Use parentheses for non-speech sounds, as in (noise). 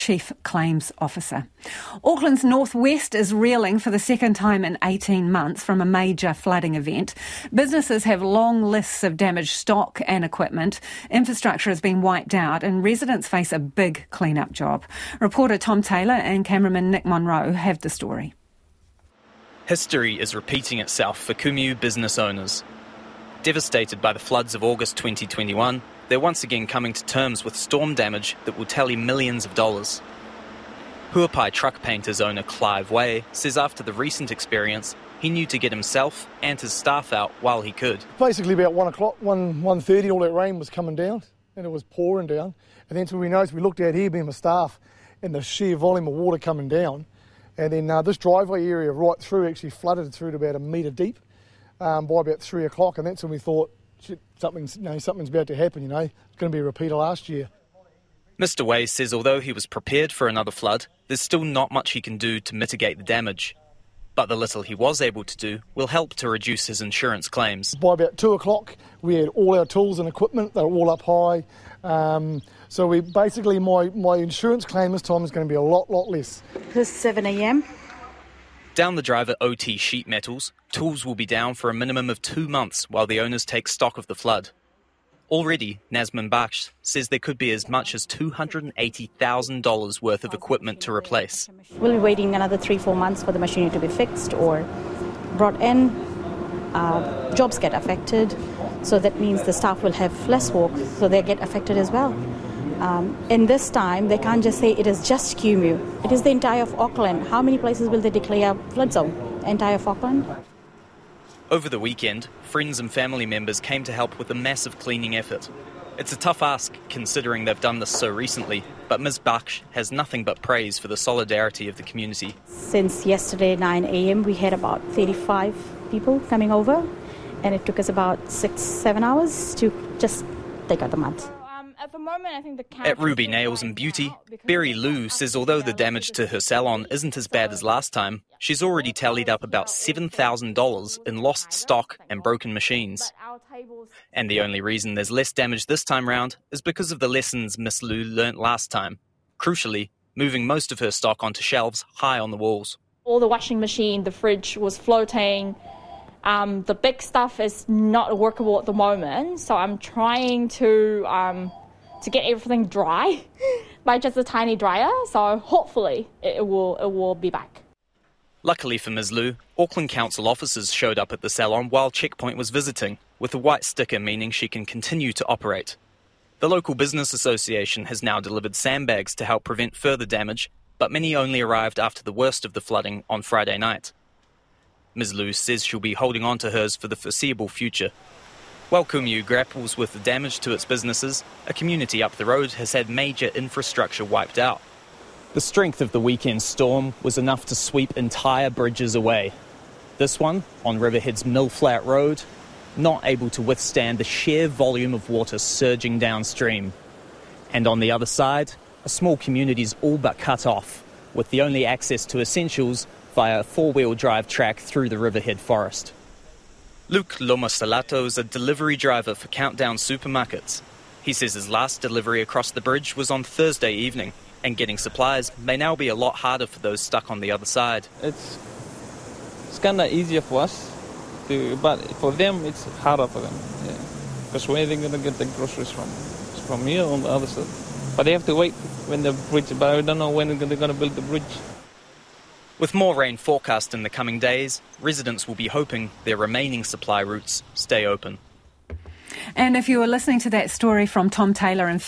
Chief Claims Officer. Auckland's northwest is reeling for the second time in 18 months from a major flooding event. Businesses have long lists of damaged stock and equipment. Infrastructure has been wiped out and residents face a big clean-up job. Reporter Tom Taylor and cameraman Nick Monroe have the story. History is repeating itself for Kumeu business owners. Devastated by the floods of August 2021, they're once again coming to terms with storm damage that will tally millions of dollars. Huapai truck painters owner Clive Way says after the recent experience, he knew to get himself and his staff out while he could. Basically, about one o'clock, one one thirty, all that rain was coming down, and it was pouring down. And then, so we noticed, we looked out here, being my staff, and the sheer volume of water coming down. And then uh, this driveway area right through actually flooded through to about a metre deep um, by about three o'clock, and that's when we thought something's, you know, something's about to happen, you know. It's going to be a repeat of last year. Mr. Way says although he was prepared for another flood, there's still not much he can do to mitigate the damage. But the little he was able to do will help to reduce his insurance claims. By about two o'clock, we had all our tools and equipment, they were all up high. Um, so we basically, my, my insurance claim this time is going to be a lot, lot less. This 7 a.m. Down the driver OT Sheet Metals, tools will be down for a minimum of two months while the owners take stock of the flood. Already, Nazman Baksh says there could be as much as $280,000 worth of equipment to replace. We'll be waiting another three, four months for the machinery to be fixed or brought in. Uh, jobs get affected, so that means the staff will have less work, so they get affected as well. Um, in this time, they can't just say it is just Kumeu. It is the entire of Auckland. How many places will they declare flood zone? Entire of Auckland? Over the weekend, friends and family members came to help with a massive cleaning effort. It's a tough ask considering they've done this so recently, but Ms. Baksh has nothing but praise for the solidarity of the community. Since yesterday 9 a.m., we had about 35 people coming over, and it took us about six, seven hours to just take out the mud. Moment, I think the At Ruby Nails and Beauty, Berry Lou says although the damage to her salon isn't as bad as last time, she's already tallied up about $7,000 in lost stock and broken machines. And the only reason there's less damage this time round is because of the lessons Miss Lou learnt last time. Crucially, moving most of her stock onto shelves high on the walls. All the washing machine, the fridge was floating. Um, the big stuff is not workable at the moment, so I'm trying to um, to get everything dry (laughs) by just a tiny dryer. So hopefully it will it will be back. Luckily for Ms. Lou, Auckland Council officers showed up at the salon while Checkpoint was visiting, with a white sticker meaning she can continue to operate. The local business association has now delivered sandbags to help prevent further damage, but many only arrived after the worst of the flooding on Friday night. Ms. Lou says she'll be holding on to hers for the foreseeable future. While Kumeu grapples with the damage to its businesses, a community up the road has had major infrastructure wiped out. The strength of the weekend storm was enough to sweep entire bridges away. This one, on Riverhead's Mill Flat Road, not able to withstand the sheer volume of water surging downstream. And on the other side, a small community is all but cut off, with the only access to essentials via a four wheel drive track through the Riverhead forest. Luke Lomosalato is a delivery driver for Countdown Supermarkets. He says his last delivery across the bridge was on Thursday evening, and getting supplies may now be a lot harder for those stuck on the other side. It's it's kind of easier for us, to, but for them it's harder for them. Because yeah. where are they going to get the groceries from? It's from here on the other side. But they have to wait when the bridge. But I don't know when they're going to build the bridge. With more rain forecast in the coming days, residents will be hoping their remaining supply routes stay open. And if you were listening to that story from Tom Taylor and